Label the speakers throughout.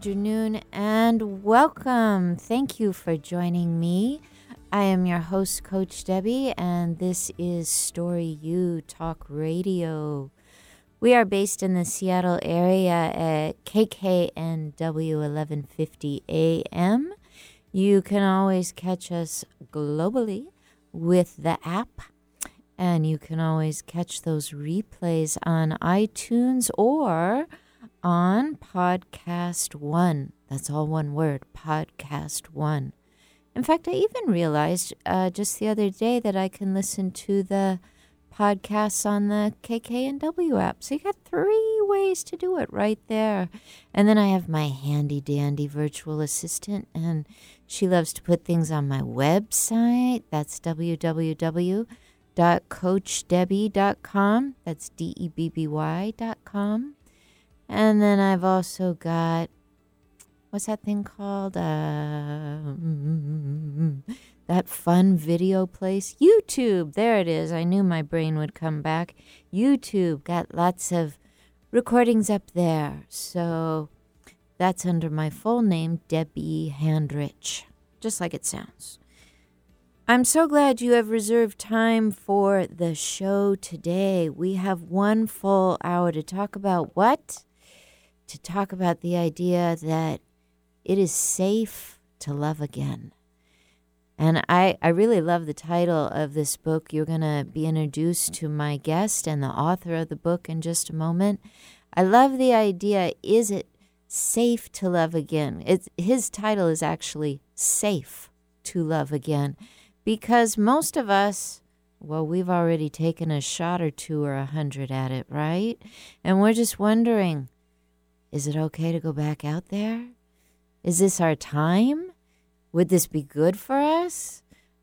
Speaker 1: afternoon, and welcome. Thank you for joining me. I am your host, Coach Debbie, and this is Story U Talk Radio. We are based in the Seattle area at KKNW 1150 AM. You can always catch us globally with the app, and you can always catch those replays on iTunes or on PodcastOne. That's all one word, PodcastOne. In fact, I even realized uh, just the other day that I can listen to the podcasts on the KKNW app. So you got three ways to do it right there. And then I have my handy dandy virtual assistant, and she loves to put things on my website. That's www.coachdebby.com. That's D E B B Y.com. And then I've also got what's that thing called? Uh, that fun video place, YouTube. There it is. I knew my brain would come back. YouTube got lots of recordings up there. So that's under my full name, Debbie Handrich, just like it sounds. I'm so glad you have reserved time for the show today. We have one full hour to talk about what? To talk about the idea that it is safe to love again. And I, I really love the title of this book. You're going to be introduced to my guest and the author of the book in just a moment. I love the idea is it safe to love again? It's, his title is actually Safe to Love Again because most of us, well, we've already taken a shot or two or a hundred at it, right? And we're just wondering is it okay to go back out there? Is this our time? Would this be good for us?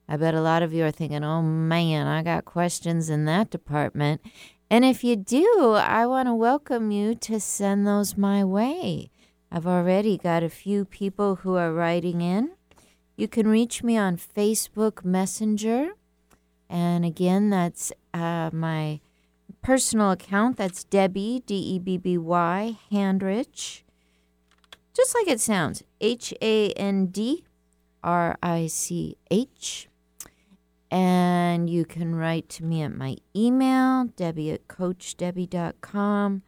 Speaker 1: I bet a lot of you are thinking, oh man, I got questions in that department. And if you do, I want to welcome you to send those my way. I've already got a few people who are writing in. You can reach me on Facebook Messenger. And again, that's uh, my personal account. That's Debbie, D E B B Y, Handrich. Just like it sounds H A N D R I C H. And you can write to me at my email, debbie at coachdebby.com.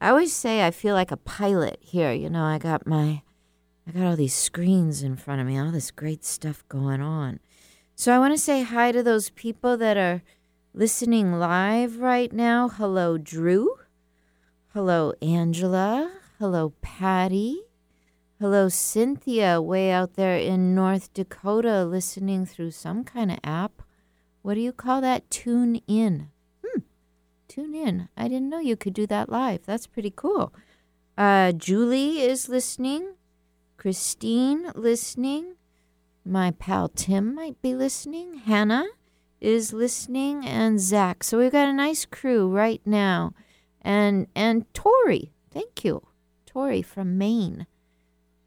Speaker 1: I always say I feel like a pilot here. You know, I got my, I got all these screens in front of me, all this great stuff going on. So I want to say hi to those people that are listening live right now. Hello, Drew. Hello, Angela. Hello, Patty. Hello, Cynthia, way out there in North Dakota, listening through some kind of app. What do you call that? Tune in. Hmm. Tune in. I didn't know you could do that live. That's pretty cool. Uh, Julie is listening. Christine listening. My pal Tim might be listening. Hannah is listening, and Zach. So we've got a nice crew right now. And and Tori, thank you, Tori from Maine.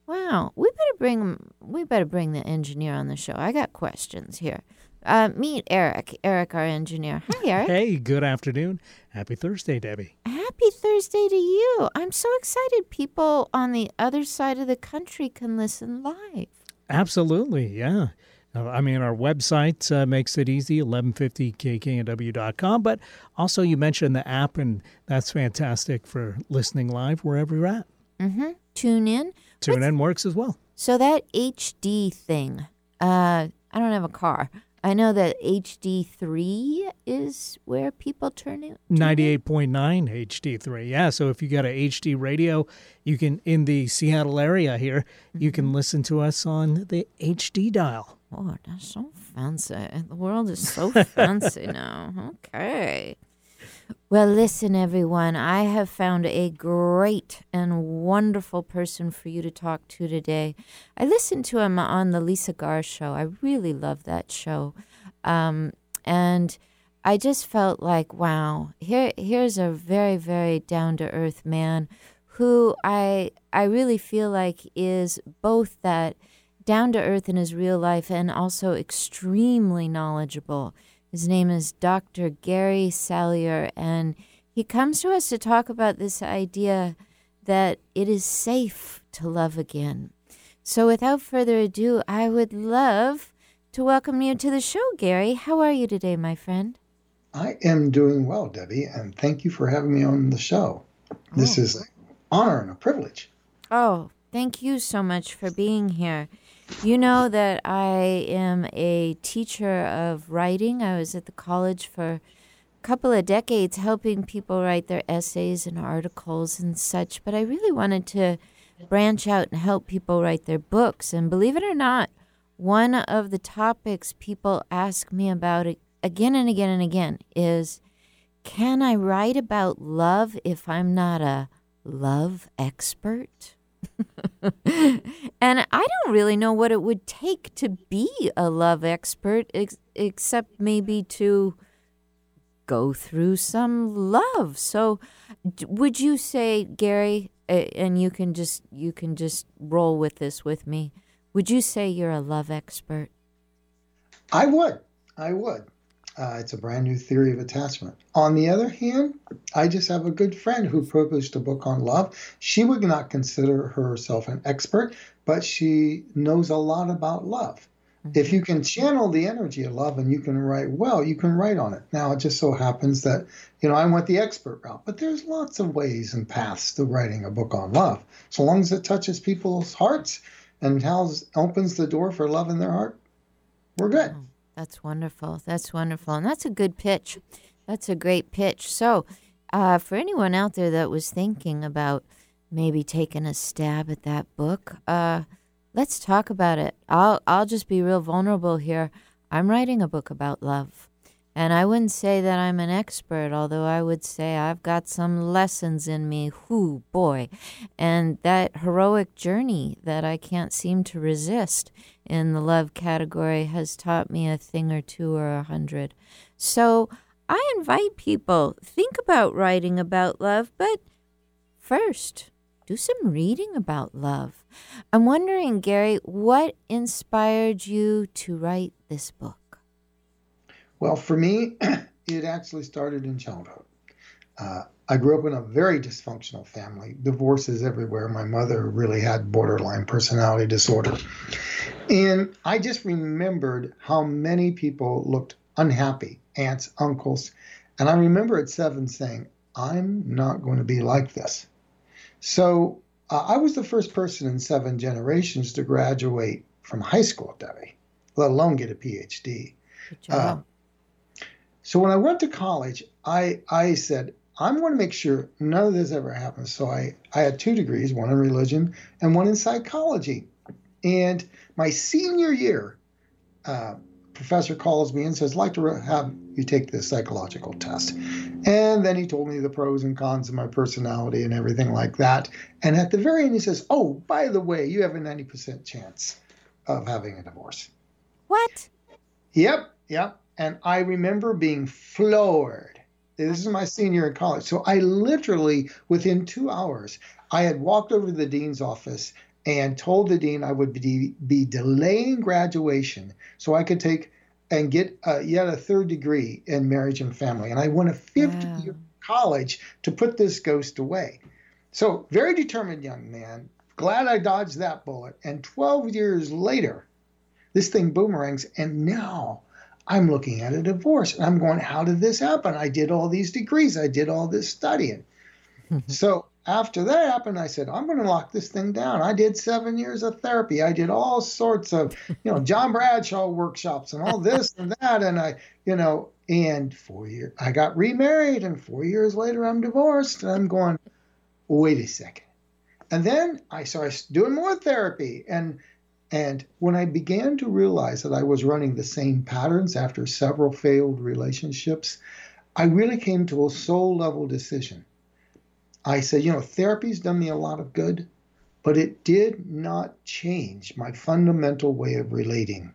Speaker 1: Wow, we better bring we better bring the engineer on the show. I got questions here. Uh, meet Eric. Eric, our engineer. Hi, Eric.
Speaker 2: Hey, good afternoon. Happy Thursday, Debbie.
Speaker 1: Happy Thursday to you. I'm so excited. People on the other side of the country can listen live.
Speaker 2: Absolutely, yeah. Uh, I mean, our website uh, makes it easy, 1150kknw.com. But also, you mentioned the app, and that's fantastic for listening live wherever you're at.
Speaker 1: Mm-hmm. Tune in.
Speaker 2: Tune in works as well.
Speaker 1: So that HD thing, uh, I don't have a car. I know that HD3 is where people turn it.
Speaker 2: 98.9 HD3. Yeah, so if you got a HD radio, you can in the Seattle area here, mm-hmm. you can mm-hmm. listen to us on the HD dial.
Speaker 1: Oh, that's so fancy. The world is so fancy now. Okay. Well, listen, everyone. I have found a great and wonderful person for you to talk to today. I listened to him on the Lisa Garr show. I really love that show. Um, and I just felt like, wow, here here's a very, very down to earth man who I I really feel like is both that down to earth in his real life and also extremely knowledgeable. His name is Dr. Gary Salyer, and he comes to us to talk about this idea that it is safe to love again. So, without further ado, I would love to welcome you to the show, Gary. How are you today, my friend?
Speaker 3: I am doing well, Debbie, and thank you for having me on the show. Oh. This is an honor and a privilege.
Speaker 1: Oh, thank you so much for being here. You know that I am a teacher of writing. I was at the college for a couple of decades helping people write their essays and articles and such, but I really wanted to branch out and help people write their books. And believe it or not, one of the topics people ask me about again and again and again is can I write about love if I'm not a love expert? and I don't really know what it would take to be a love expert, ex- except maybe to go through some love. So, d- would you say, Gary, and you can just you can just roll with this with me? Would you say you're a love expert?
Speaker 3: I would. I would. Uh, it's a brand new theory of attachment. On the other hand, I just have a good friend who published a book on love. She would not consider herself an expert, but she knows a lot about love. Mm-hmm. If you can channel the energy of love and you can write well, you can write on it. Now, it just so happens that, you know, I went the expert route, but there's lots of ways and paths to writing a book on love. So long as it touches people's hearts and has, opens the door for love in their heart, we're good. Mm-hmm.
Speaker 1: That's wonderful. That's wonderful. And that's a good pitch. That's a great pitch. So, uh, for anyone out there that was thinking about maybe taking a stab at that book, uh, let's talk about it. I'll I'll just be real vulnerable here. I'm writing a book about love. And I wouldn't say that I'm an expert, although I would say I've got some lessons in me. Whoo, boy. And that heroic journey that I can't seem to resist in the love category has taught me a thing or two or a hundred. So I invite people, think about writing about love, but first, do some reading about love. I'm wondering, Gary, what inspired you to write this book?
Speaker 3: Well, for me, it actually started in childhood. Uh, I grew up in a very dysfunctional family, divorces everywhere. My mother really had borderline personality disorder. And I just remembered how many people looked unhappy aunts, uncles. And I remember at seven saying, I'm not going to be like this. So uh, I was the first person in seven generations to graduate from high school, Debbie, let alone get a PhD. Uh, so when I went to college, I I said I'm going to make sure none of this ever happens. So I I had two degrees, one in religion and one in psychology. And my senior year, uh, professor calls me and says, "I'd like to have you take this psychological test." And then he told me the pros and cons of my personality and everything like that. And at the very end, he says, "Oh, by the way, you have a 90% chance of having a divorce."
Speaker 1: What?
Speaker 3: Yep, yep. And I remember being floored. This is my senior year in college. So I literally, within two hours, I had walked over to the dean's office and told the dean I would be, be delaying graduation so I could take and get uh, yet a third degree in marriage and family. And I went a fifth wow. year college to put this ghost away. So, very determined young man. Glad I dodged that bullet. And 12 years later, this thing boomerangs. And now I'm looking at a divorce and I'm going, how did this happen? I did all these degrees, I did all this studying. Mm-hmm. so after that happened, I said, I'm going to lock this thing down. I did seven years of therapy. I did all sorts of, you know, John Bradshaw workshops and all this and that. And I, you know, and four years, I got remarried and four years later, I'm divorced. And I'm going, wait a second. And then I started doing more therapy and and when I began to realize that I was running the same patterns after several failed relationships, I really came to a soul level decision. I said, you know, therapy's done me a lot of good, but it did not change my fundamental way of relating.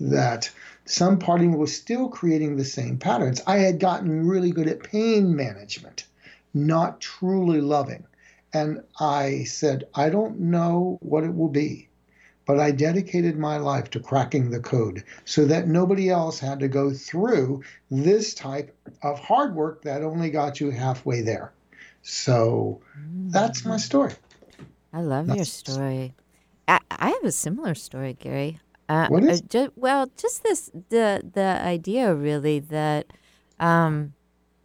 Speaker 3: That some parting was still creating the same patterns. I had gotten really good at pain management, not truly loving. And I said, I don't know what it will be but I dedicated my life to cracking the code so that nobody else had to go through this type of hard work that only got you halfway there. So that's my story.
Speaker 1: I love your story. I, I have a similar story, Gary. Uh,
Speaker 3: What is
Speaker 1: uh, ju- well, just this the the idea really that, um,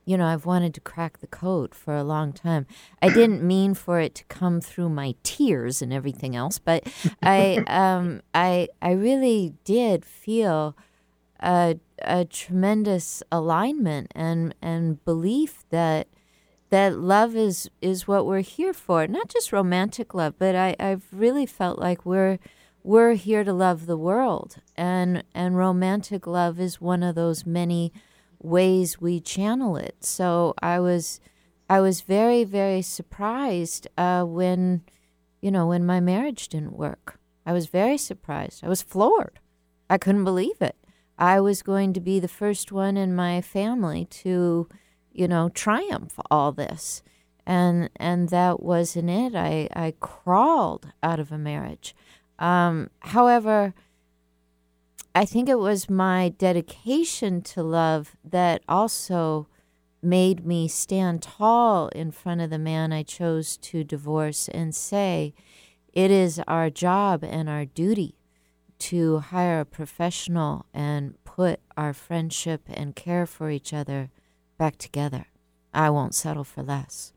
Speaker 1: you know, I've wanted to crack the code for a long time. I didn't mean for it to come through my tears and everything else, but I um I I really did feel a a tremendous alignment and and belief that that love is is what we're here for not just romantic love but i i've really felt like we're we're here to love the world and and romantic love is one of those many ways we channel it so i was i was very very surprised uh, when you know when my marriage didn't work i was very surprised i was floored i couldn't believe it i was going to be the first one in my family to you know, triumph all this. And and that wasn't it. I, I crawled out of a marriage. Um, however, I think it was my dedication to love that also made me stand tall in front of the man I chose to divorce and say, it is our job and our duty to hire a professional and put our friendship and care for each other back together. I won't settle for less.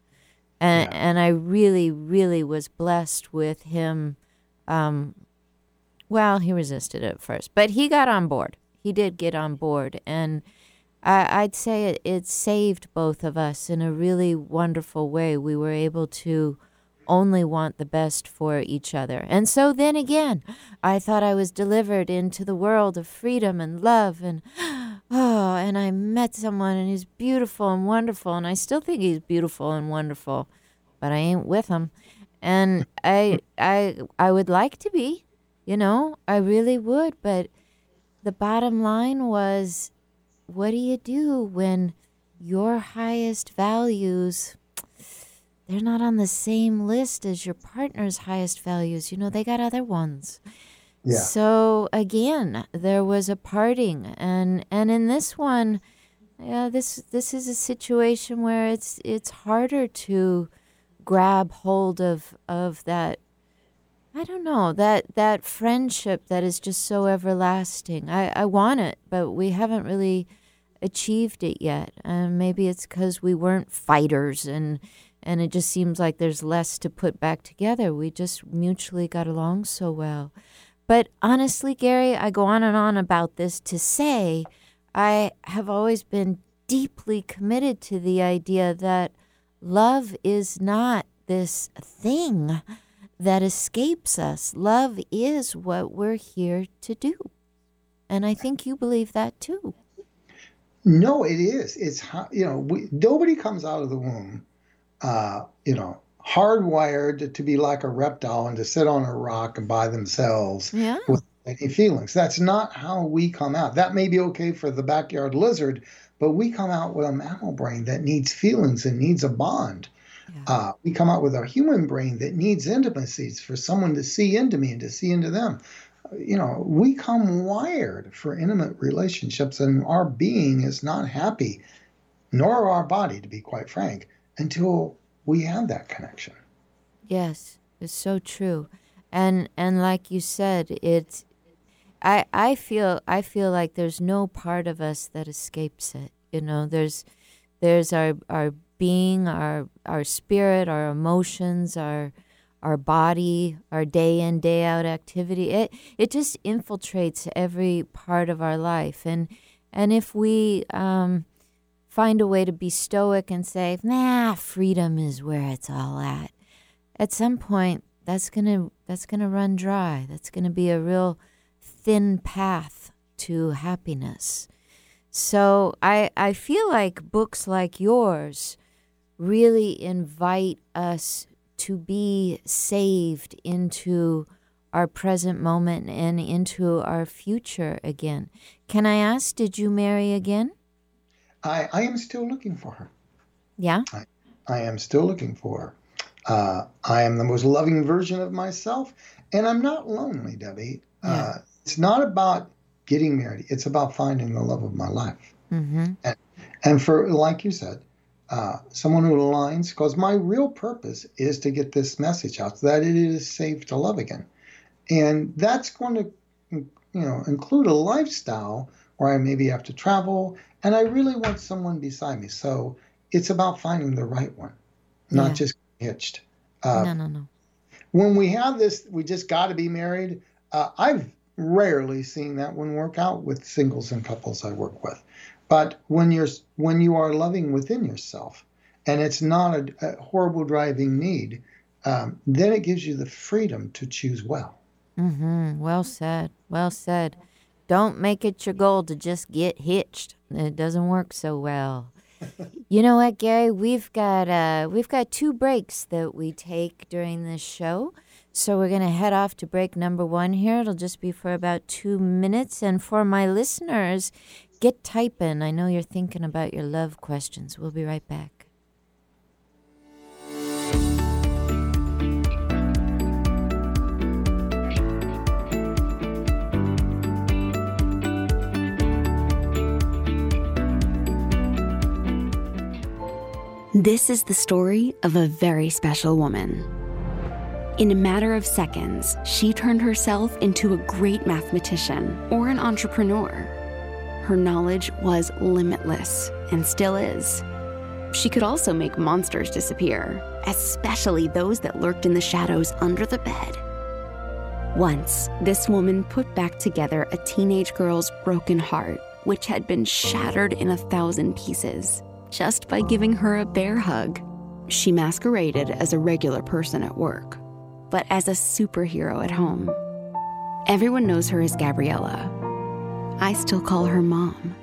Speaker 1: And
Speaker 3: Yeah.
Speaker 1: and I really, really was blessed with him. Um, well, he resisted at first, but he got on board. He did get on board, and I, I'd say it, it saved both of us in a really wonderful way. We were able to only want the best for each other. And so then again, I thought I was delivered into the world of freedom and love and oh, and I met someone and he's beautiful and wonderful and I still think he's beautiful and wonderful, but I ain't with him. And I I I would like to be, you know, I really would, but the bottom line was what do you do when your highest values they're not on the same list as your partner's highest values. You know, they got other ones.
Speaker 3: Yeah.
Speaker 1: So again, there was a parting, and and in this one, yeah, this this is a situation where it's it's harder to grab hold of of that. I don't know that that friendship that is just so everlasting. I I want it, but we haven't really achieved it yet. And maybe it's because we weren't fighters and and it just seems like there's less to put back together. We just mutually got along so well. But honestly, Gary, I go on and on about this to say I have always been deeply committed to the idea that love is not this thing that escapes us. Love is what we're here to do. And I think you believe that too.
Speaker 3: No, it is. It's you know we, nobody comes out of the womb, uh, you know, hardwired to be like a reptile and to sit on a rock and by themselves
Speaker 1: Yeah.
Speaker 3: with any feelings. That's not how we come out. That may be okay for the backyard lizard, but we come out with a mammal brain that needs feelings and needs a bond.
Speaker 1: Yeah.
Speaker 3: Uh, we come out with a human brain that needs intimacies for someone to see into me and to see into them. Uh, You know, we come wired for intimate relationships, and our being is not happy, nor our body, to be quite frank, until we have that connection.
Speaker 1: Yes, it's so true. And and like you said, it's I I feel I feel like there's no part of us that escapes it. You know, there's there's our our being, our our spirit, our emotions, our our body, our day in day out activity. It it just infiltrates every part of our life. And and if we um find a way to be stoic and say, "Nah, freedom is where it's all at." At some point, that's gonna that's gonna run dry. That's gonna be a real thin path to happiness. So I I feel like books like yours really invite us to be saved into our present moment and into our future again. Can I ask, did you marry again?
Speaker 3: I, I am still looking for her.
Speaker 1: Yeah.
Speaker 3: I am still looking for her. Uh, I am the most loving version of myself, and I'm not lonely, Debbie. Uh, it's not about getting married. It's about finding the love of my life.
Speaker 1: Mm-hmm.
Speaker 3: And for, like you said, uh, someone who aligns, because my real purpose is to get this message out that it is safe to love again. And that's going to, you know, include a lifestyle where I maybe have to travel, and I really want someone beside me. So it's about finding the right one, not yeah. just hitched.
Speaker 1: Uh, no, no, no.
Speaker 3: When we have this, we just got to be married. Uh, I've rarely seen that one work out with singles and couples I work with. But when you're when you are loving within yourself, and it's not a, a horrible driving need, um, then it gives you the freedom to choose well.
Speaker 1: Mm-hmm. Well said. Well said. Don't make it your goal to just get hitched. It doesn't work so well. you know what, Gary? We've got uh, we've got two breaks that we take during this show. So we're going to head off to break number one here. It'll just be for about two minutes. And for my listeners, get typing. I know you're thinking about your love questions. We'll be right back.
Speaker 4: This is the story of a very special woman. In a matter of seconds, she turned herself into a great mathematician or an entrepreneur. Her knowledge was limitless and still is. She could also make monsters disappear, especially those that lurked in the shadows under the bed. Once, this woman put back together a teenage girl's broken heart, which had been shattered in a thousand pieces, just by giving her a bear hug. She masqueraded as a regular person at work but as a superhero at home. Everyone knows her as Gabriella. I still call her mom.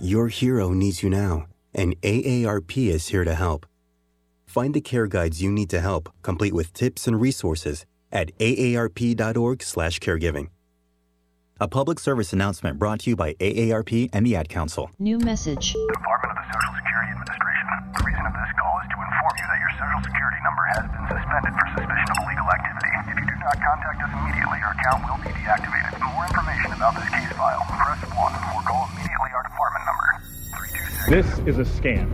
Speaker 5: Your hero needs you now, and AARP is here to help. Find the care guides you need to help, complete with tips and resources at aarp.org/caregiving. A public service announcement brought to you by AARP and the Ad Council.
Speaker 6: New message.
Speaker 7: The Department of the Social Security Administration. The reason of this call is to inform you that your Social Security number has been suspended for suspicion of illegal activity. If you do not contact us immediately, your account will be deactivated. For more information about this case file, press 1 or call immediately our department number. 326.
Speaker 8: This is a scam.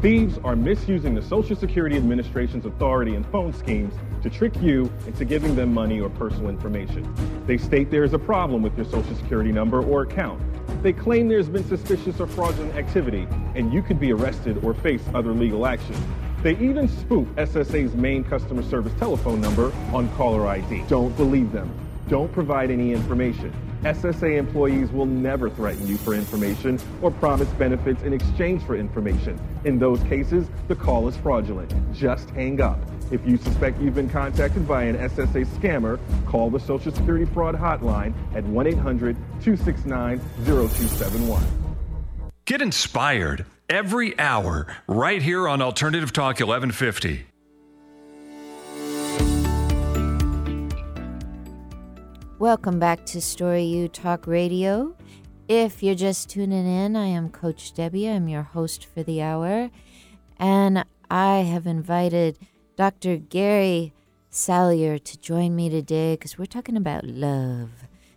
Speaker 8: Thieves are misusing the Social Security Administration's authority and phone schemes to trick you into giving them money or personal information. They state there is a problem with your Social Security number or account. They claim there's been suspicious or fraudulent activity, and you could be arrested or face other legal action. They even spoof SSA's main customer service telephone number on caller ID. Don't believe them. Don't provide any information. SSA employees will never threaten you for information or promise benefits in exchange for information. In those cases, the call is fraudulent. Just hang up. If you suspect you've been contacted by an SSA scammer, call the Social Security Fraud Hotline at 1 800 269 0271.
Speaker 9: Get inspired every hour right here on Alternative Talk 1150.
Speaker 1: Welcome back to Story U Talk Radio. If you're just tuning in, I am Coach Debbie. I'm your host for the hour. And I have invited Dr. Gary Salyer to join me today because we're talking about love.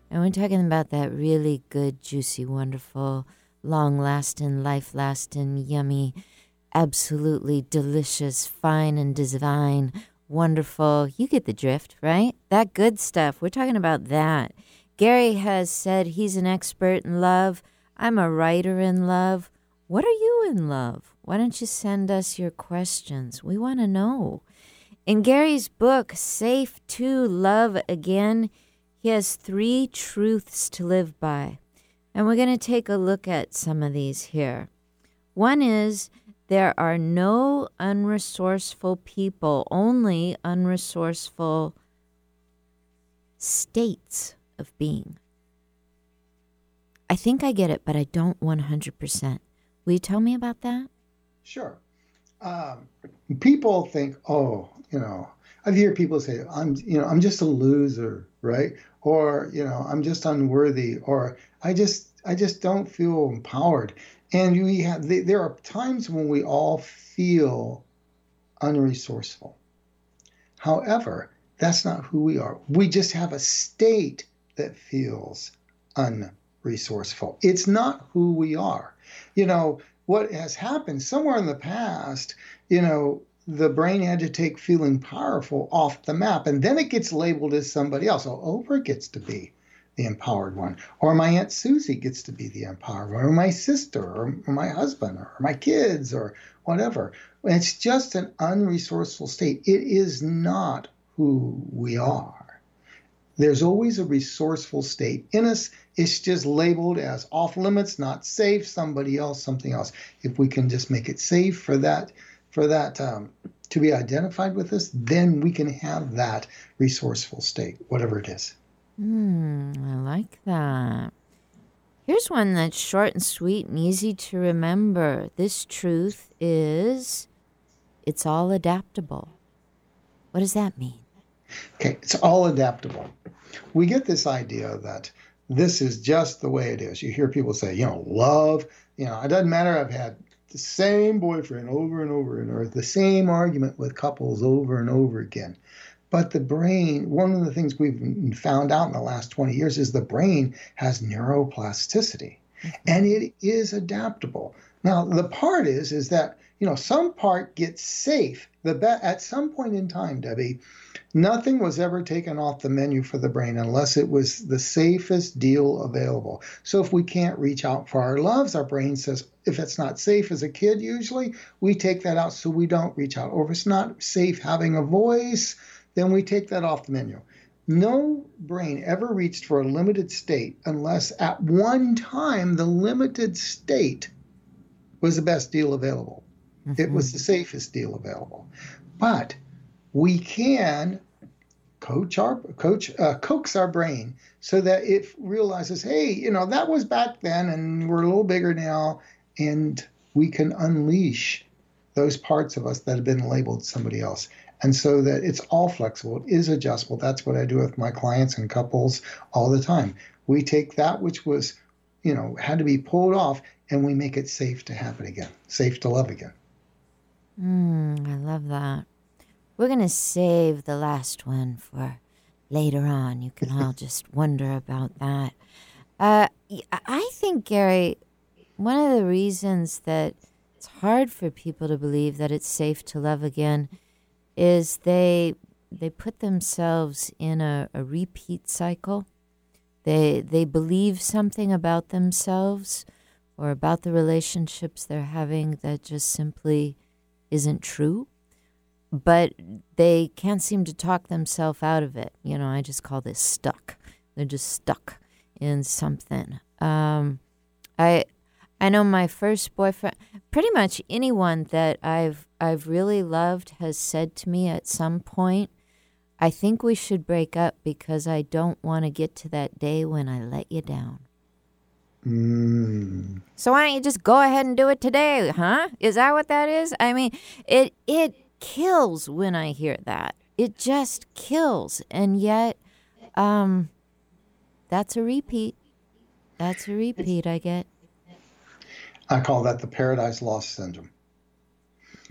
Speaker 1: And we're talking about that really good, juicy, wonderful, long lasting, life lasting, yummy, absolutely delicious, fine, and divine wonderful. You get the drift, right? That good stuff. We're talking about that. Gary has said he's an expert in love. I'm a writer in love. What are you in love? Why don't you send us your questions? We want to know. In Gary's book, Safe to Love Again, he has three truths to live by. And we're going to take a look at some of these here. One is there are no unresourceful people, only unresourceful states of being. I think I get it, but I don't 100%. Will you tell me about that?
Speaker 3: Sure. Um, people think, oh, you know, I've heard people say, I'm, you know, I'm just a loser, right? Or, you know, I'm just unworthy, or I just, I just don't feel empowered. And we have there are times when we all feel unresourceful. However, that's not who we are. We just have a state that feels unresourceful. It's not who we are. You know, what has happened somewhere in the past, you know, the brain had to take feeling powerful off the map, and then it gets labeled as somebody else. So Oprah gets to be the empowered one, or my Aunt Susie gets to be the empowered one, or my sister, or, or my husband, or my kids, or whatever. It's just an unresourceful state. It is not who we are. There's always a resourceful state in us. It's just labeled as off limits, not safe, somebody else, something else. If we can just make it safe for that, for that um, to be identified with us, then we can have that resourceful state, whatever it is.
Speaker 1: Hmm, I like that. Here's one that's short and sweet and easy to remember. This truth is it's all adaptable. What does that mean?
Speaker 3: Okay, it's all adaptable. We get this idea that this is just the way it is. You hear people say, you know, love, you know, it doesn't matter. I've had the same boyfriend over and over and or the same argument with couples over and over again. But the brain, one of the things we've found out in the last 20 years is the brain has neuroplasticity mm-hmm. and it is adaptable. Now, the part is, is that, you know, some part gets safe. The be- at some point in time, Debbie, Nothing was ever taken off the menu for the brain unless it was the safest deal available. So if we can't reach out for our loves, our brain says, if it's not safe as a kid, usually we take that out so we don't reach out. Or if it's not safe having a voice, then we take that off the menu. No brain ever reached for a limited state unless at one time the limited state was the best deal available. Mm-hmm. It was mm-hmm. the safest deal available. But we can coach our coach uh, coax our brain so that it realizes hey you know that was back then and we're a little bigger now and we can unleash those parts of us that have been labeled somebody else and so that it's all flexible it is adjustable that's what i do with my clients and couples all the time we take that which was you know had to be pulled off and we make it safe to happen again safe to love again
Speaker 1: mm, i love that we're going to save the last one for later on. You can all just wonder about that. Uh, I think, Gary, one of the reasons that it's hard for people to believe that it's safe to love again is they they put themselves in a, a repeat cycle. They they believe something about themselves or about the relationships they're having that just simply isn't true but they can't seem to talk themselves out of it. You know, I just call this stuck. They're just stuck in something. Um, I I know my first boyfriend. Pretty much anyone that I've I've really loved has said to me at some point, "I think we should break up because I don't want to get to that day when I let you down."
Speaker 3: Mm.
Speaker 1: So why don't you just go ahead and do it today, huh? Is that what that is? I mean, it it kills when I hear that. It just kills. And yet, um, that's a repeat. That's a repeat I get.
Speaker 3: I call that the paradise lost syndrome.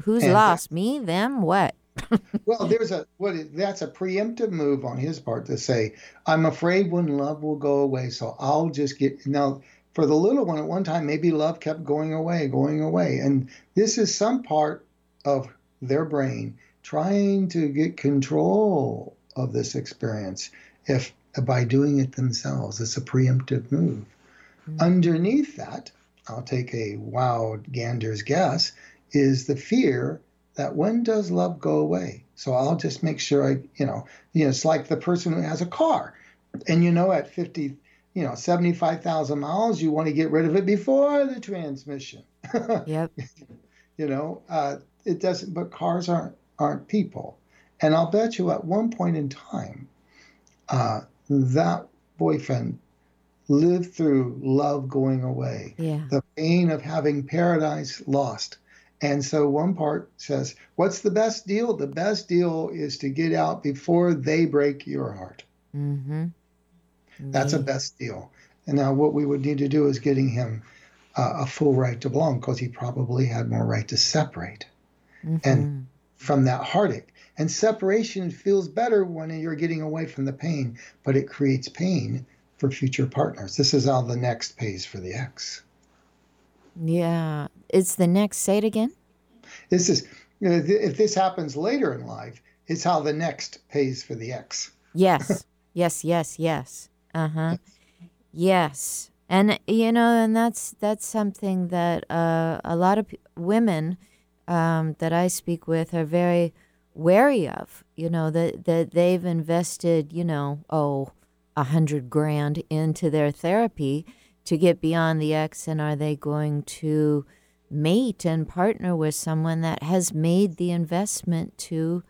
Speaker 1: Who's and lost? That, Me? Them? What?
Speaker 3: well, there's a what is, that's a preemptive move on his part to say, I'm afraid when love will go away, so I'll just get now for the little one at one time maybe love kept going away, going away. And this is some part of their brain trying to get control of this experience if by doing it themselves it's a preemptive move mm-hmm. underneath that i'll take a wild gander's guess is the fear that when does love go away so i'll just make sure i you know you know it's like the person who has a car and you know at 50 you know 75,000 miles you want to get rid of it before the transmission
Speaker 1: yep
Speaker 3: you know uh, it doesn't. But cars aren't aren't people, and I'll bet you at one point in time, uh, that boyfriend lived through love going away,
Speaker 1: yeah.
Speaker 3: the pain of having paradise lost. And so one part says, What's the best deal? The best deal is to get out before they break your heart.
Speaker 1: Mm-hmm.
Speaker 3: That's a best deal. And now what we would need to do is getting him uh, a full right to belong because he probably had more right to separate mm-hmm. and from that heartache. And separation feels better when you're getting away from the pain, but it creates pain for future partners. This is how the next pays for the ex.
Speaker 1: Yeah. It's the next, say it again.
Speaker 3: This is, you know, th- if this happens later in life, it's how the next pays for the ex.
Speaker 1: Yes. yes, yes, yes. Uh-huh. Yes. And you know, and that's that's something that uh, a lot of p- women um, that I speak with are very wary of. You know that that they've invested, you know, oh, a hundred grand into their therapy to get beyond the ex, and are they going to mate and partner with someone that has made the investment to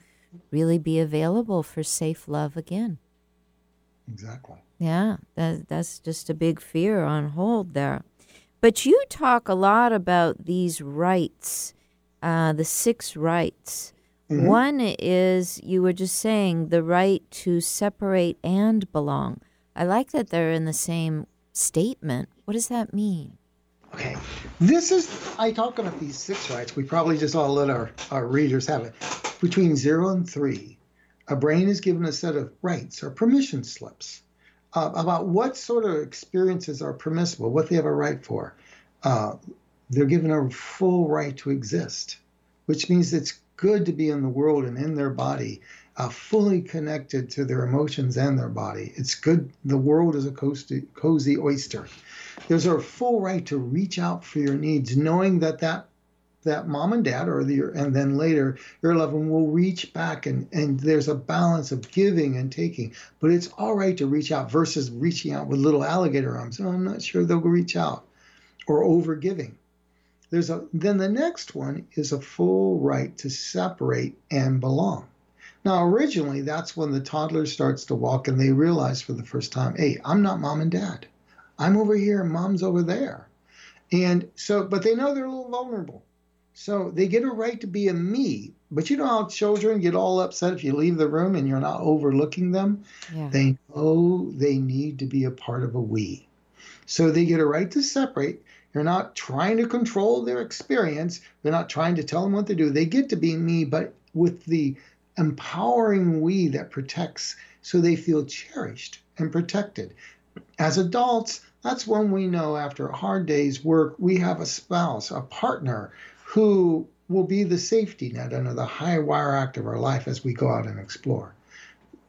Speaker 1: really be available for safe love again?
Speaker 3: Exactly.
Speaker 1: Yeah, that, that's just a big fear on hold there. But you talk a lot about these rights, uh, the six rights.
Speaker 3: Mhm.
Speaker 1: One is, you were just saying, the right to separate and belong. I like that they're in the same statement. What does that mean?
Speaker 3: Okay. This is, I talk about these six rights. We probably just all let our, our readers have it. Between zero and three, a brain is given a set of rights or permission slips uh, about what sort of experiences are permissible, what they have a right for. Uh, they're given a full right to exist, which means it's good to be in the world and in their body, uh, fully connected to their emotions and their body. It's good. The world is a cozy, cozy oyster. There's a full right to reach out for your needs, knowing that that that mom and dad or the and then later your loved one will reach back and and there's a balance of giving and taking but it's all right to reach out versus reaching out with little alligator arms. Oh, i'm not sure they'll reach out or over giving there's a then the next one is a full right to separate and belong. Now originally that's when the toddler starts to walk and they realize for the first time hey i'm not mom and dad. I'm over here mom's over there. And so but they know they're a little vulnerable so they get a right to be a me. But you know how children get all upset if you leave the room and you're not overlooking them?
Speaker 1: Yeah.
Speaker 3: They know they need to be a part of a we. So they get a right to separate. You're not trying to control their experience. They're not trying to tell them what to do. They get to be me, but with the empowering we that protects so they feel cherished and protected. As adults, that's when we know after a hard day's work, we have a spouse, a partner who will be the safety net under the high wire act of our life as we go out and explore.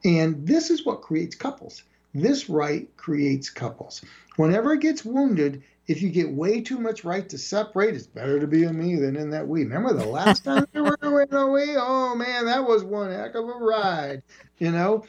Speaker 3: And this is what creates couples. This right creates couples. Whenever it gets wounded, if you get way too much right to separate, it's better to be in me than in that we. Remember the last time we were in a we? Oh man, that was one heck of a ride. You know,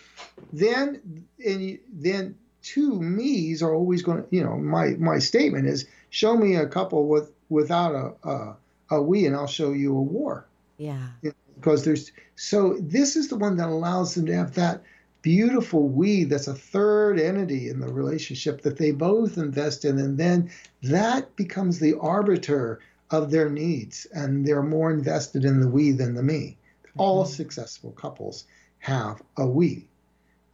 Speaker 3: then and you, then two me's are always going to. You know, my my statement is show me a couple with without a a, a we, and I'll show you a war.
Speaker 1: Yeah.
Speaker 3: because there's so this is the one that allows them to have that beautiful we that's a third entity in the relationship that they both invest in. And then that becomes the arbiter of their needs and they're more invested in the we than the me. All successful couples have a we.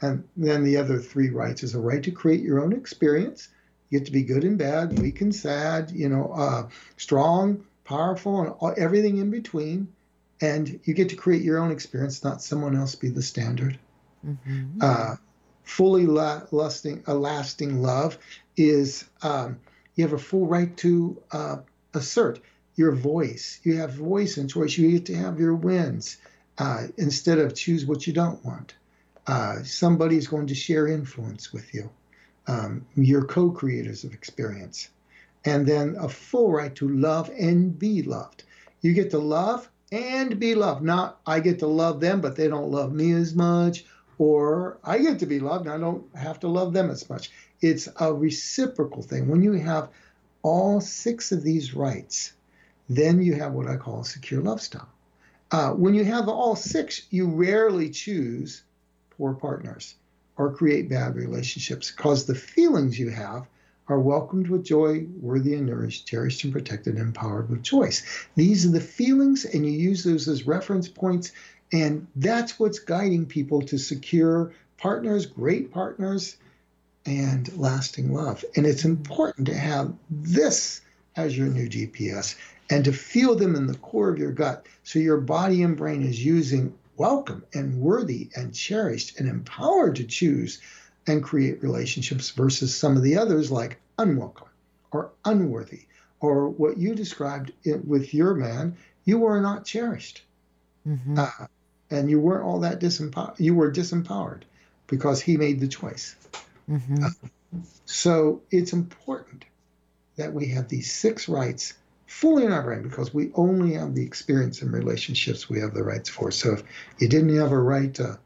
Speaker 3: And then the other three rights is a right to create your own experience. You get to be good and bad weak and sad you know uh, strong powerful and all, everything in between and you get to create your own experience, not someone else be the standard.
Speaker 1: Mm-hmm.
Speaker 3: Uh, fully la- lusting, a lasting love is um, you have a full right to uh, assert your voice. You have voice and choice. You get to have your wins uh, instead of choose what you don't want. Uh, somebody's going to share influence with you. Um, you're co-creators of experience, and then a full right to love and be loved. You get to love and be loved. Not I get to love them, but they don't love me as much, or I get to be loved and I don't have to love them as much. It's a reciprocal thing. When you have all six of these rights, then you have what I call a secure love style. Uh, when you have all six, you rarely choose poor partners or create bad relationships because the feelings you have are welcomed with joy, worthy and nourished, cherished and protected, and empowered with choice. These are the feelings, and you use those as reference points, and that's what's guiding people to secure partners, great partners, and lasting love. And it's important to have this as your new GPS and to feel them in the core of your gut so your body and brain is using welcome and worthy and cherished and empowered to choose and create relationships versus some of the others like unwelcome or unworthy or what you described with your man you were not cherished mm-hmm. uh, and you weren't all that disempowered you were disempowered because he made the choice mm-hmm. uh, so it's important that we have these six rights fully in our brain because we only have the experience in relationships we have the rights for. So if you didn't have a right to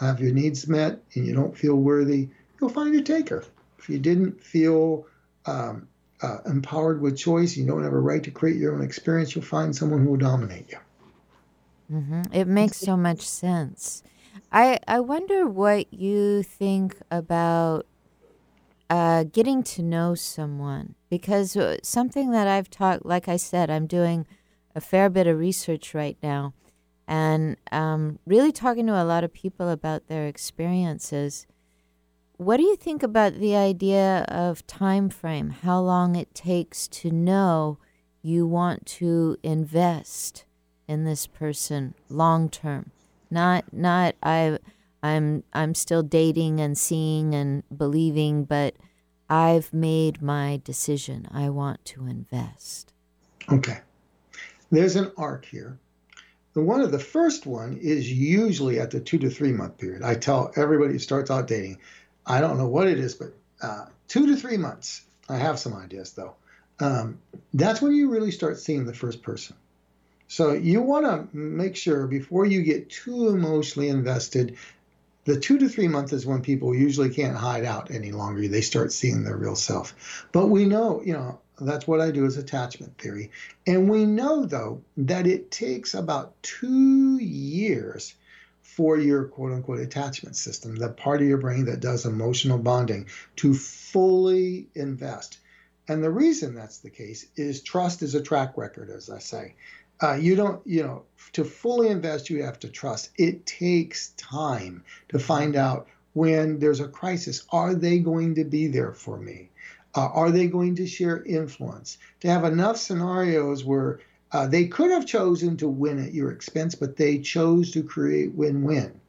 Speaker 3: have your needs met and you don't feel worthy, you'll find a taker. If you didn't feel um, uh, empowered with choice, you don't have a right to create your own experience, you'll find someone who will dominate you.
Speaker 1: Mm-hmm. It makes so much sense. I I wonder what you think about uh, getting to know someone because uh, something that I've talked, like I said, I'm doing a fair bit of research right now, and um, really talking to a lot of people about their experiences. What do you think about the idea of time frame? How long it takes to know you want to invest in this person long term? Not not I I'm I'm still dating and seeing and believing, but I've made my decision. I want to invest.
Speaker 3: Okay. There's an arc here. The one of the first one is usually at the two to three month period. I tell everybody who starts out dating, I don't know what it is, but uh, two to three months. I have some ideas though. Um, that's when you really start seeing the first person. So you want to make sure before you get too emotionally invested the two to three months is when people usually can't hide out any longer. They start seeing their real self. But we know, you know, that's what I do is attachment theory. And we know, though, that it takes about two years for your quote unquote attachment system, the part of your brain that does emotional bonding, to fully invest. And the reason that's the case is trust is a track record, as I say. Uh, you don't, you know, to fully invest, you have to trust. It takes time to find out when there's a crisis. Are they going to be there for me? Uh, are they going to share influence? To have enough scenarios where uh, they could have chosen to win at your expense, but they chose to create win win.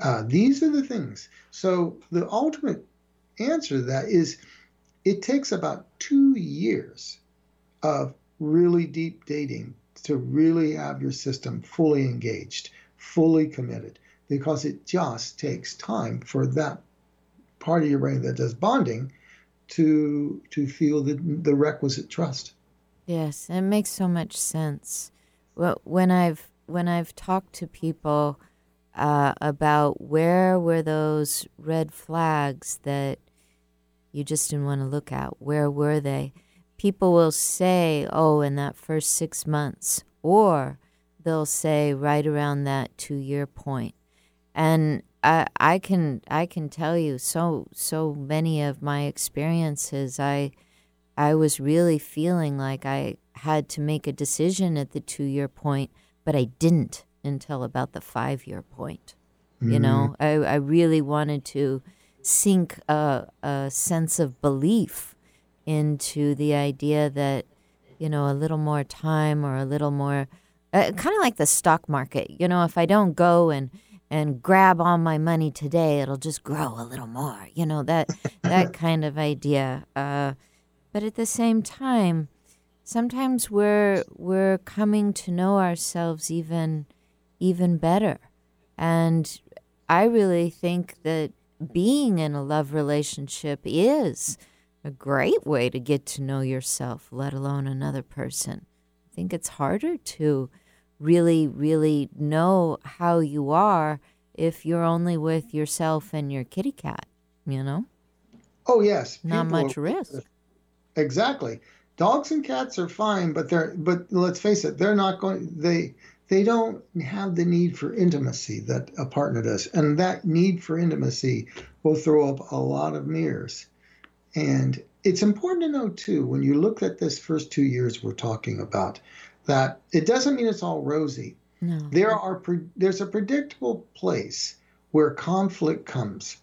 Speaker 3: Uh, these are the things. So the ultimate answer to that is it takes about two years of really deep dating to really have your system fully engaged, fully committed, because it just takes time for that part of your brain that does bonding to to feel the, the requisite trust.
Speaker 1: Yes, it makes so much sense. Well, when I've when I've talked to people uh, about where were those red flags that you just didn't want to look at, where were they? people will say, oh, in that first six months, or they'll say right around that two year point. And I, I can I can tell you so so many of my experiences I I was really feeling like I had to make a decision at the two year point, but I didn't until about the five year point. Mm-hmm. You know, I, I really wanted to sink a, a sense of belief into the idea that you know a little more time or a little more uh, kind of like the stock market you know if i don't go and and grab all my money today it'll just grow a little more you know that that kind of idea uh, but at the same time sometimes we're we're coming to know ourselves even even better and i really think that being in a love relationship is a great way to get to know yourself, let alone another person. I think it's harder to really, really know how you are if you're only with yourself and your kitty cat, you know?
Speaker 3: Oh, yes.
Speaker 1: Not much are, risk.
Speaker 3: Exactly. Dogs and cats are fine, but they're but let's face it, they're not going they they don't have the need for intimacy that a partner does. And that need for intimacy will throw up a lot of mirrors. And it's important to know, too, when you look at this first two years we're talking about, that it doesn't mean it's all rosy. No. There are there's a predictable place where conflict comes,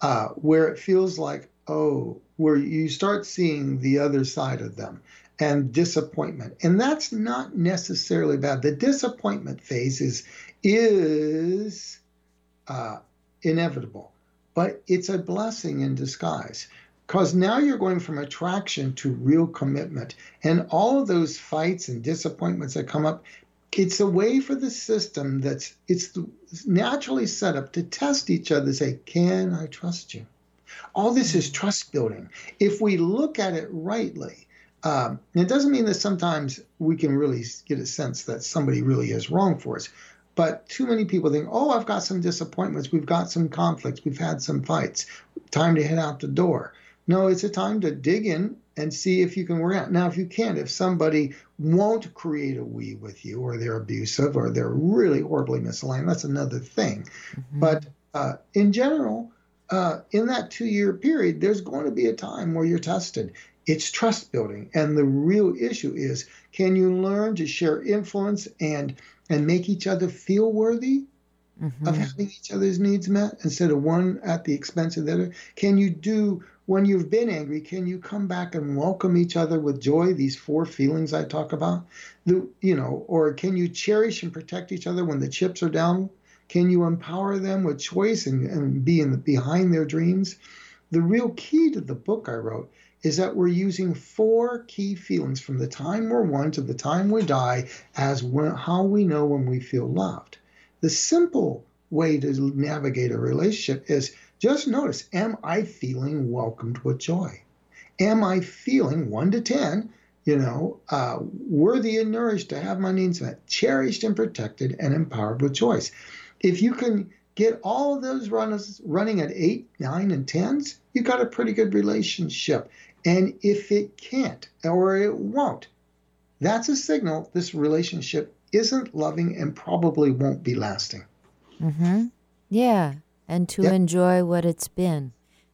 Speaker 3: uh, where it feels like oh, where you start seeing the other side of them and disappointment, and that's not necessarily bad. The disappointment phase is is uh, inevitable but it's a blessing in disguise because now you're going from attraction to real commitment. And all of those fights and disappointments that come up, it's a way for the system that's it's naturally set up to test each other say can i trust you? All this is trust building. If we look at it rightly um, it doesn't mean that sometimes we can really get a sense that somebody really is wrong for us but too many people think oh i've got some disappointments. We've got some conflicts. We've had some fights. Time to head out the door. No it's a time to dig in and see if you can work out. Now, if you can't, if somebody won't create a we with you, or they're abusive, or they're really horribly misaligned, that's another thing. Mm-hmm. But uh, in general, uh, in that two year period, there's going to be a time where you're tested. It's trust building. And the real issue is can you learn to share influence and and make each other feel worthy mm-hmm. of having each other's needs met instead of one at the expense of the other? Can you do when you've been angry, can you come back and welcome each other with joy? These four feelings I talk about, the, you know, or can you cherish and protect each other when the chips are down? Can you empower them with choice and, and be in the, behind their dreams? The real key to the book I wrote is that we're using four key feelings from the time we're one to the time we die as when, how we know when we feel loved. The simple way to navigate a relationship is just notice, am I feeling welcomed with joy? Am I feeling one to 10, you know, uh, worthy and nourished to have my needs met, cherished and protected and empowered with choice? If you can get all of those runners running at eight, nine, and tens, you've got a pretty good relationship. And if it can't or it won't, that's a signal this relationship isn't loving and probably won't be lasting.
Speaker 1: Mm-hmm. Yeah and to yep. enjoy what it's been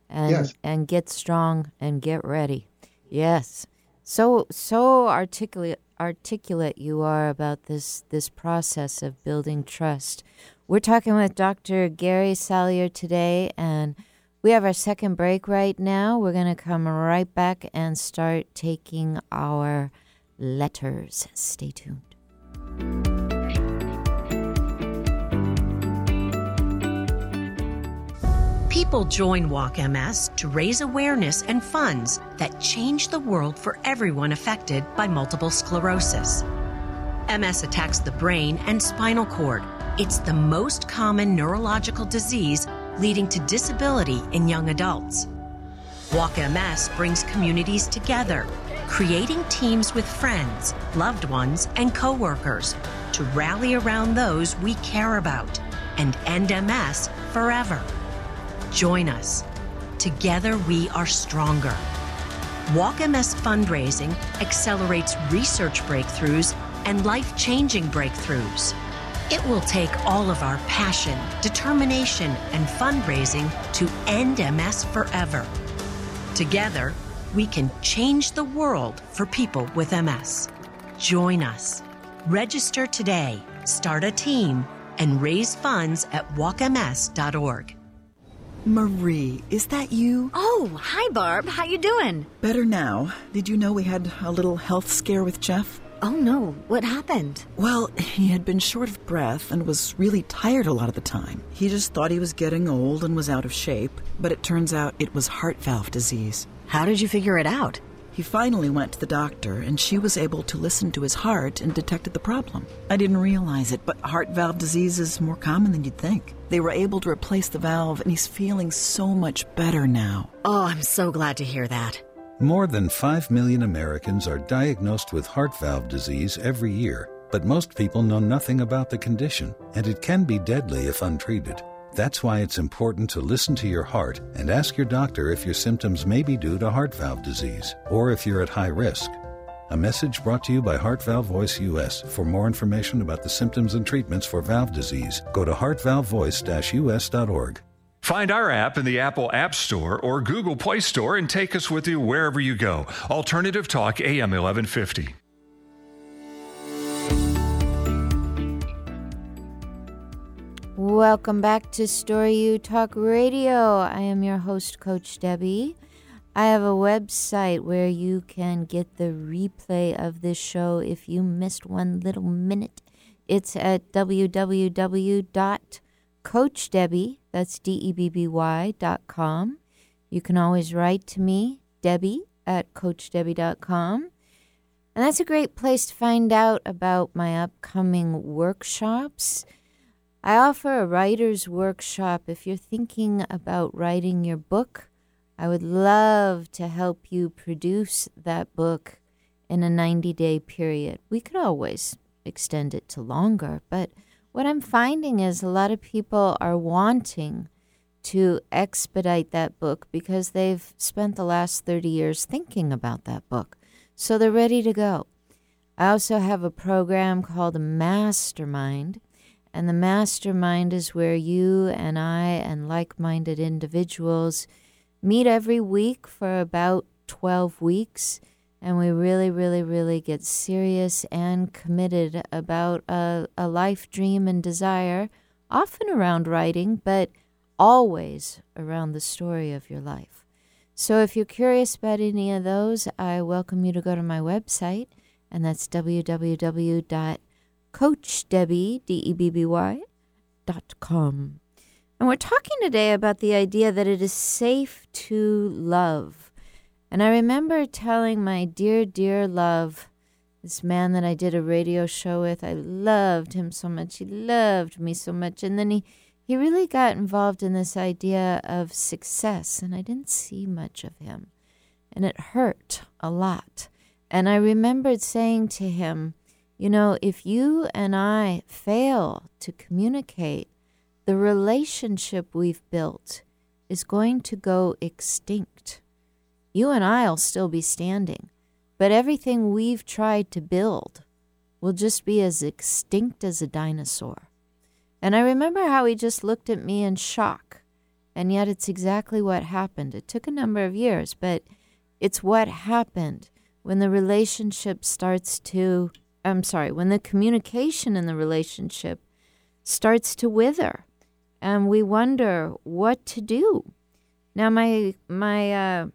Speaker 1: and yes. and get strong and get ready. Yes. So so articulate articulate you are about this this process of building trust. We're talking with Dr. Gary Salyer today and we have our second break right now. We're going to come right back and start taking our letters. Stay tuned.
Speaker 6: People join Walk MS to raise awareness and funds that change the world for everyone affected by multiple sclerosis. MS attacks the brain and spinal cord. It's the most common neurological disease leading to disability in young adults. Walk MS brings communities together, creating teams with friends, loved ones, and coworkers to rally around those we care about and end MS forever. Join us. Together we are stronger. Walk MS fundraising accelerates research breakthroughs and life changing breakthroughs. It will take all of our passion, determination, and fundraising to end MS forever. Together, we can change the world for people with MS. Join us. Register today, start a team, and raise funds at walkms.org.
Speaker 10: Marie, is that you?
Speaker 11: Oh, hi Barb. How you doing?
Speaker 10: Better now. Did you know we had a little health scare with Jeff?
Speaker 11: Oh no, what happened?
Speaker 10: Well, he had been short of breath and was really tired a lot of the time. He just thought he was getting old and was out of shape, but it turns out it was heart valve disease.
Speaker 11: How did you figure it out?
Speaker 10: He finally went to the doctor, and she was able to listen to his heart and detected the problem. I didn't realize it, but heart valve disease is more common than you'd think. They were able to replace the valve, and he's feeling so much better now.
Speaker 11: Oh, I'm so glad to hear that.
Speaker 12: More than 5 million Americans are diagnosed with heart valve disease every year, but most people know nothing about the condition, and it can be deadly if untreated. That's why it's important to listen to your heart and ask your doctor if your symptoms may be due to heart valve disease or if you're at high risk. A message brought to you by Heart Valve Voice US. For more information about the symptoms and treatments for valve disease, go to heartvalvevoice-us.org.
Speaker 9: Find our app in the Apple App Store or Google Play Store and take us with you wherever you go. Alternative Talk AM 1150.
Speaker 1: Welcome back to Story U Talk Radio. I am your host, Coach Debbie. I have a website where you can get the replay of this show if you missed one little minute. It's at www.coachdebby.com Coach Debby, that's D E B B Y dot com. You can always write to me, Debbie at CoachDebby.com. And that's a great place to find out about my upcoming workshops. I offer a writer's workshop. If you're thinking about writing your book, I would love to help you produce that book in a 90 day period. We could always extend it to longer, but what I'm finding is a lot of people are wanting to expedite that book because they've spent the last 30 years thinking about that book. So they're ready to go. I also have a program called Mastermind, and the Mastermind is where you and I and like minded individuals meet every week for about 12 weeks. And we really, really, really get serious and committed about a, a life dream and desire, often around writing, but always around the story of your life. So if you're curious about any of those, I welcome you to go to my website, and that's www.coachdebby.com. And we're talking today about the idea that it is safe to love. And I remember telling my dear, dear love, this man that I did a radio show with, I loved him so much. He loved me so much. And then he he really got involved in this idea of success, and I didn't see much of him. And it hurt a lot. And I remembered saying to him, You know, if you and I fail to communicate, the relationship we've built is going to go extinct. You and I'll still be standing, but everything we've tried to build will just be as extinct as a dinosaur. And I remember how he just looked at me in shock. And yet it's exactly what happened. It took a number of years, but it's what happened when the relationship starts to, I'm sorry, when the communication in the relationship starts to wither. And we wonder what to do. Now, my, my, uh,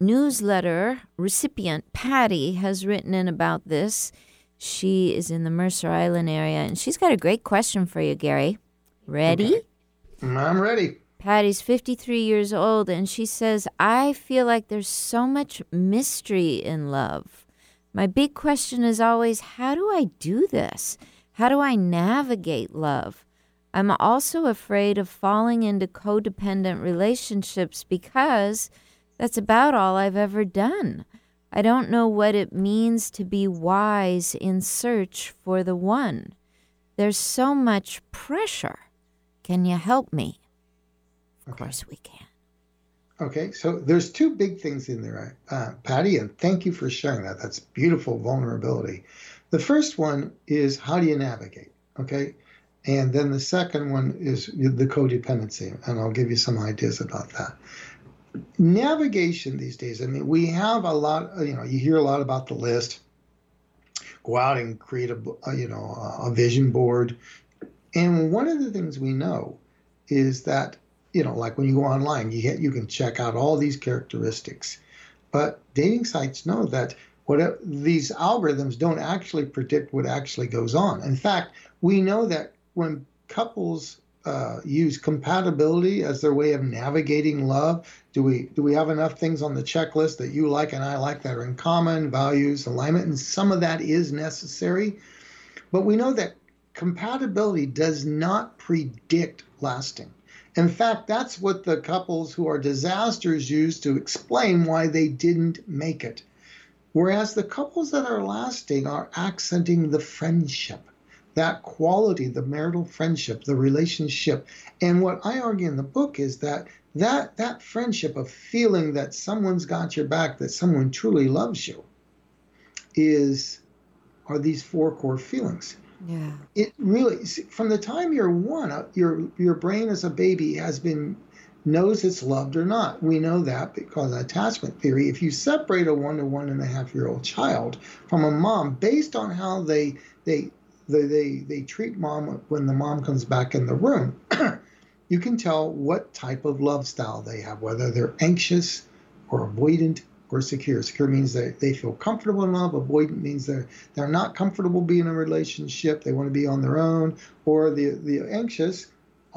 Speaker 1: newsletter recipient, Patty, has written in about this she is in the Mercer Island area, and she's got a great question for you, Gary. Ready? Okay.
Speaker 3: I'm ready.
Speaker 1: Patty's 53 years old, and she says, I feel like there's so much mystery in love. My big question is always, how do I do this? How do I navigate love? I'm also afraid of falling into codependent relationships because that's about all I've ever done. I don't know what it means to be wise in search for the one. There's so much pressure. Can you help me? Of okay. course, we can.
Speaker 3: Okay, so there's two big things in there, uh, Patty, and thank you for sharing that. That's beautiful vulnerability. The first one is how do you navigate? Okay, and then the second one is the codependency, and I'll give you some ideas about that navigation these days, I mean, we have a lot, you know, you hear a lot about the list. Go out and create a, you know, a vision board. And one of the things we know is that, you know, like when you go online, you get, you can check out all these characteristics. But dating sites know that what these algorithms don't actually predict what actually goes on. In fact, we know that when couples uh, use compatibility as their way of navigating love? Do we do we have enough things on the checklist that you like and I like that are in common values, alignment, and some of that is necessary. But we know that compatibility does not predict lasting. In fact, that's what the couples who are disasters use to explain why they didn't make it. Whereas the couples that are lasting are accenting the friendship that quality, the marital friendship, the relationship. And what I argue in the book is that that that friendship of feeling that someone's got your back, that someone truly loves you, is are these four core feelings.
Speaker 1: Yeah.
Speaker 3: It really from the time you're one, uh, your your brain as a baby has been knows it's loved or not. We know that because of attachment theory. If you separate a one to one and a half year old child from a mom based on how they they they, they, they treat mom when the mom comes back in the room. you can tell what type of love style they have, whether they're anxious or avoidant or secure. Secure means that they feel comfortable in love. Avoidant means they're they're not comfortable being in a relationship. They want to be on their own. Or the the anxious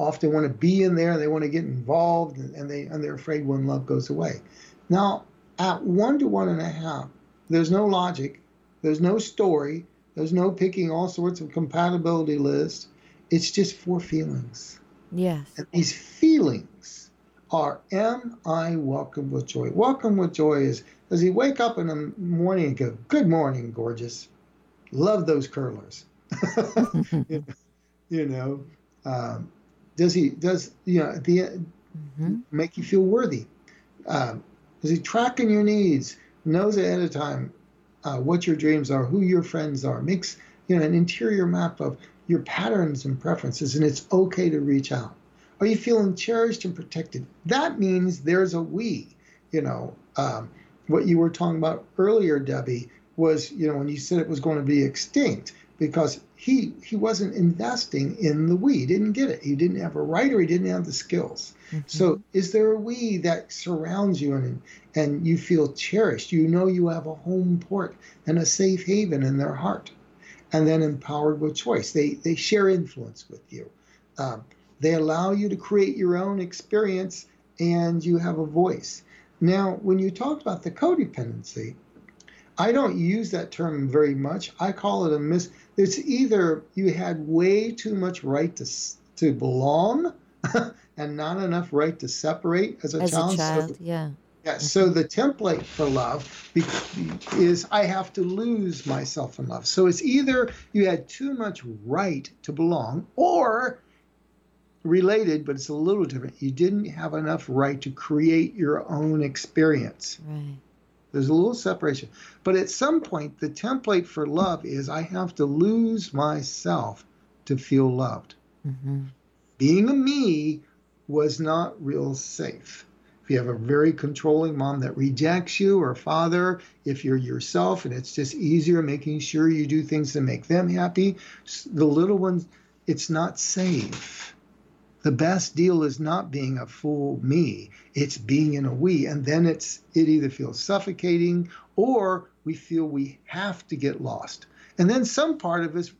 Speaker 3: often want to be in there, they want to get involved, and, they and they're afraid when love goes away. Now, at one to one and a half, there's no logic, there's no story, there's no picking all sorts of compatibility lists. It's just four feelings.
Speaker 1: Yes.
Speaker 3: And these feelings are Am I welcome with joy? Welcome with joy is does he wake up in the morning and go, Good morning, gorgeous. Love those curlers. you know, um, does he does you know the mm-hmm. make you feel worthy? Um, is he tracking your needs? Knows ahead of time uh, what your dreams are, who your friends are, makes you know an interior map of your patterns and preferences, and it's okay to reach out. Are you feeling cherished and protected? That means there's a we. You know, um, what you were talking about earlier, Debbie, was you know when you said it was going to be extinct because he he wasn't investing in the we. He didn't get it. He didn't have a right or he didn't have the skills. Mm-hmm. So is there a we that surrounds you and and you feel cherished? You know you have a home port and a safe haven in their heart, and then empowered with choice. They they share influence with you. Um, they allow you to create your own experience, and you have a voice. Now, when you talked about the codependency, I don't use that term very much. I call it a mis. It's either you had way too much right to to belong, and not enough right to separate as a
Speaker 1: as
Speaker 3: child.
Speaker 1: a child,
Speaker 3: so,
Speaker 1: yeah.
Speaker 3: Yeah. Mm-hmm. So the template for love is I have to lose myself in love. So it's either you had too much right to belong, or related, but it's a little different. You didn't have enough right to create your own experience.
Speaker 1: Right.
Speaker 3: There's a little separation. But at some point, the template for love is I have to lose myself to feel loved.
Speaker 1: Mm-hmm.
Speaker 3: Being a me was not real safe. If you have a very controlling mom that rejects you, or father, if you're yourself and it's just easier making sure you do things to make them happy, the little ones, it's not safe the best deal is not being a full me. It's being in a we and then it's it either feels suffocating or we feel we have to get lost. And then some part of us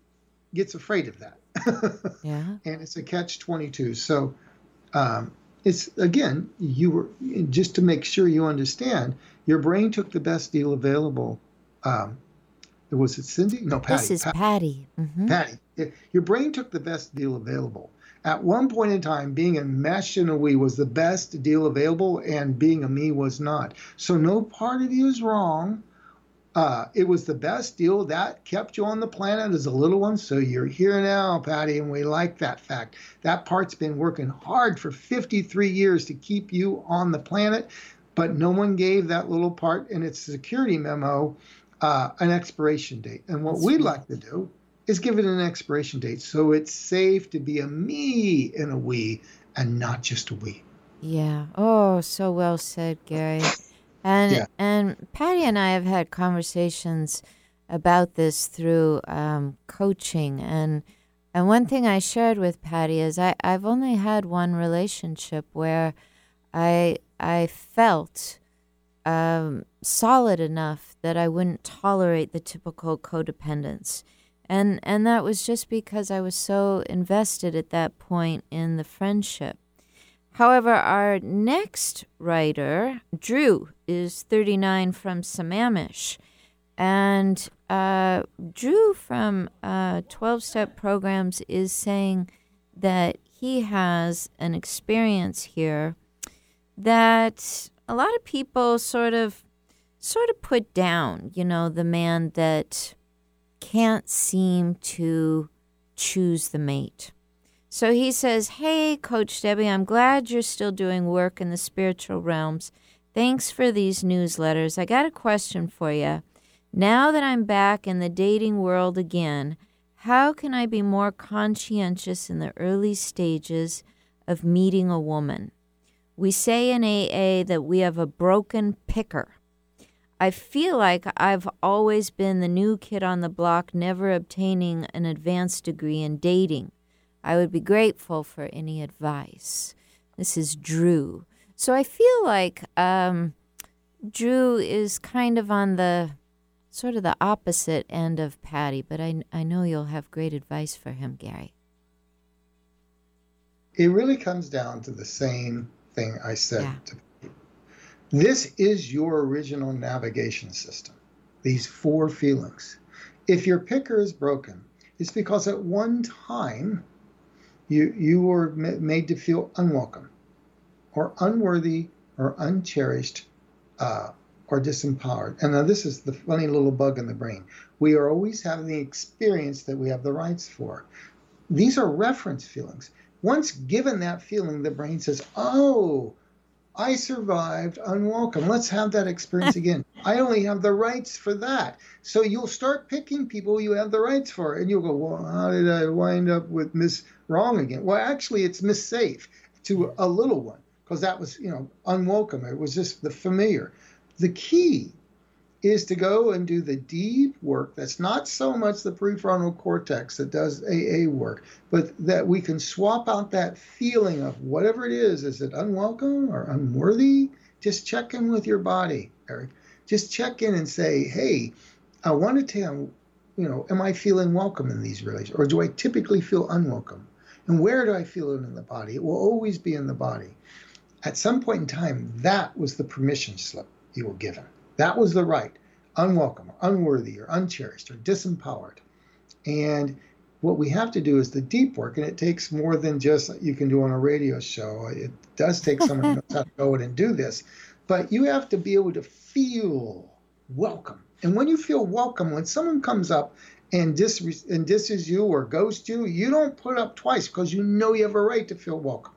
Speaker 3: gets afraid of that.
Speaker 1: Yeah.
Speaker 3: And it's a catch 22 so um, it's again you were just to make sure you understand your brain took the best deal available um, was it cindy? No patty.
Speaker 1: this is patty. Mm-hmm.
Speaker 3: patty. Your brain took the best deal available at one point in time, being a mesh and a we was the best deal available, and being a me was not. So no part of you is wrong. Uh, it was the best deal that kept you on the planet as a little one. So you're here now, Patty, and we like that fact. That part's been working hard for 53 years to keep you on the planet, but no one gave that little part in its security memo uh, an expiration date. And what That's we'd right. like to do is give it an expiration date so it's safe to be a me in a we and not just a we.
Speaker 1: Yeah. Oh, so well said, Gary. And yeah. and Patty and I have had conversations about this through um, coaching and and one thing I shared with Patty is I, I've only had one relationship where I I felt um, solid enough that I wouldn't tolerate the typical codependence and and that was just because I was so invested at that point in the friendship. However, our next writer, Drew, is 39 from Sammamish. And uh, Drew from 12 uh, step programs is saying that he has an experience here that a lot of people sort of sort of put down, you know, the man that can't seem to choose the mate. So he says, Hey, Coach Debbie, I'm glad you're still doing work in the spiritual realms. Thanks for these newsletters. I got a question for you. Now that I'm back in the dating world again, how can I be more conscientious in the early stages of meeting a woman? We say in AA that we have a broken picker. I feel like I've always been the new kid on the block, never obtaining an advanced degree in dating. I would be grateful for any advice. This is Drew. So I feel like um, Drew is kind of on the sort of the opposite end of Patty, but I, I know you'll have great advice for him, Gary.
Speaker 3: it really comes down to the same thing I said.
Speaker 1: Yeah.
Speaker 3: To. This is your original navigation system. These four feelings. If your picker is broken, it's because at one time you you were ma- made to feel unwelcome, or unworthy, or uncherished, uh, or disempowered. And now this is the funny little bug in the brain. We are always having the experience that we have the rights for. These are reference feelings. Once given that feeling, the brain says, "Oh, I survived unwelcome. Let's have that experience again. I only have the rights for that. So you'll start picking people you have the rights for, and you'll go, well, how did I wind up with Miss Wrong again? Well, actually, it's Miss Safe to a little one because that was, you know, unwelcome. It was just the familiar. The key is to go and do the deep work that's not so much the prefrontal cortex that does AA work, but that we can swap out that feeling of whatever it is. Is it unwelcome or unworthy? Just check in with your body, Eric. Just check in and say, hey, I want to tell you know, am I feeling welcome in these relations, or do I typically feel unwelcome? And where do I feel it in the body? It will always be in the body. At some point in time, that was the permission slip you were given. That was the right. Unwelcome, or unworthy, or uncherished, or disempowered. And what we have to do is the deep work, and it takes more than just you can do on a radio show. It does take someone who knows how to go in and do this, but you have to be able to feel welcome. And when you feel welcome, when someone comes up and dis and disses you or ghosts you, you don't put up twice because you know you have a right to feel welcome.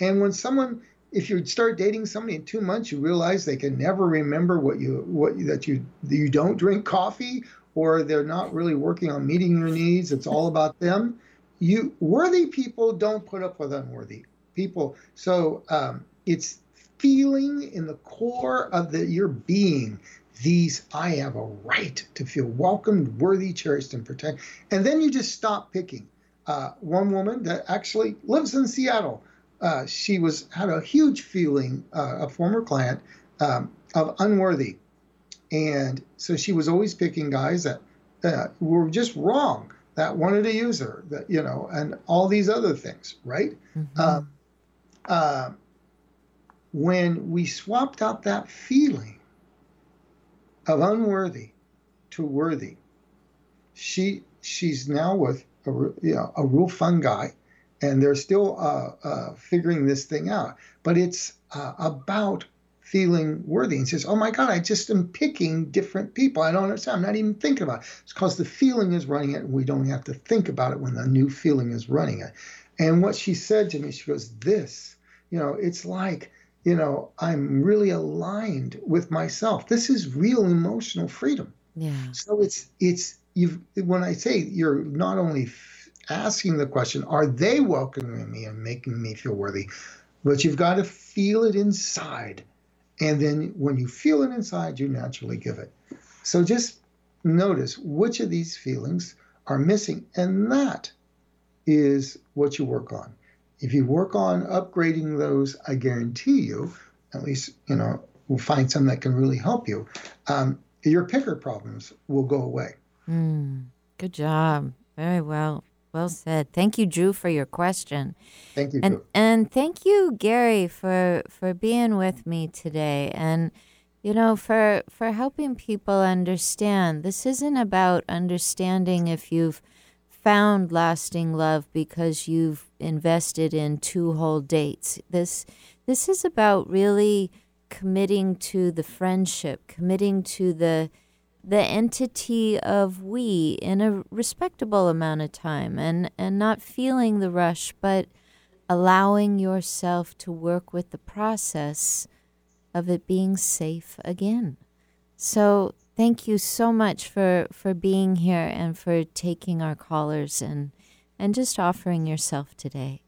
Speaker 3: And when someone if you start dating somebody in two months, you realize they can never remember what you what that you you don't drink coffee or they're not really working on meeting your needs. It's all about them. You worthy people don't put up with unworthy people. So um, it's feeling in the core of the, your being these I have a right to feel welcomed, worthy, cherished, and protected. And then you just stop picking. Uh, one woman that actually lives in Seattle uh, she was had a huge feeling, uh, a former client, um, of unworthy, and so she was always picking guys that uh, were just wrong, that wanted to use her, that you know, and all these other things, right?
Speaker 1: Mm-hmm.
Speaker 3: Um, uh, when we swapped out that feeling of unworthy to worthy, she she's now with a you know a real fun guy and they're still uh, uh, figuring this thing out. But it's uh, about feeling worthy. And says, "Oh my God, I just am picking different people. I don't understand. I'm not even thinking about it. It's because the feeling is running it, and we don't have to think about it when the new feeling is running it." And what she said to me, she goes, "This, you know, it's like." You know, I'm really aligned with myself. This is real emotional freedom.
Speaker 1: Yeah.
Speaker 3: So it's it's you when I say you're not only asking the question, are they welcoming me and making me feel worthy? But you've got to feel it inside. And then when you feel it inside, you naturally give it. So just notice which of these feelings are missing. And that is what you work on. If you work on upgrading those, I guarantee you, at least, you know, we'll find some that can really help you. Um, your picker problems will go away.
Speaker 1: Mm, good job. Very well. Well said. Thank you, Drew, for your question.
Speaker 3: Thank you,
Speaker 1: and
Speaker 3: Drew.
Speaker 1: and thank you, Gary, for for being with me today, and you know for for helping people understand. This isn't about understanding if you've found lasting love because you've invested in two whole dates. This this is about really committing to the friendship, committing to the the entity of we in a respectable amount of time and, and not feeling the rush, but allowing yourself to work with the process of it being safe again. So thank you so much for, for being here and for taking our callers and and just offering yourself today.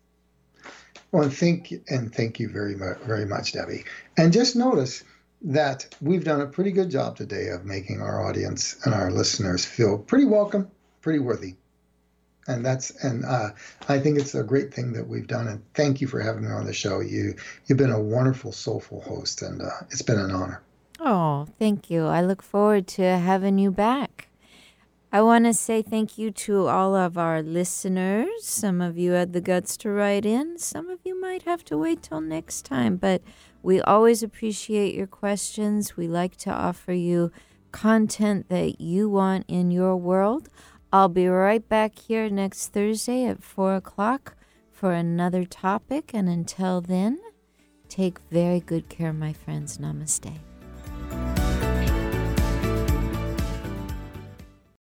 Speaker 3: Well, thank and thank you very much, very much, Debbie. And just notice that we've done a pretty good job today of making our audience and our listeners feel pretty welcome, pretty worthy. And that's and uh, I think it's a great thing that we've done. And thank you for having me on the show. You you've been a wonderful, soulful host, and uh, it's been an honor.
Speaker 1: Oh, thank you. I look forward to having you back. I want to say thank you to all of our listeners. Some of you had the guts to write in. Some of you might have to wait till next time, but we always appreciate your questions. We like to offer you content that you want in your world. I'll be right back here next Thursday at 4 o'clock for another topic. And until then, take very good care, my friends. Namaste.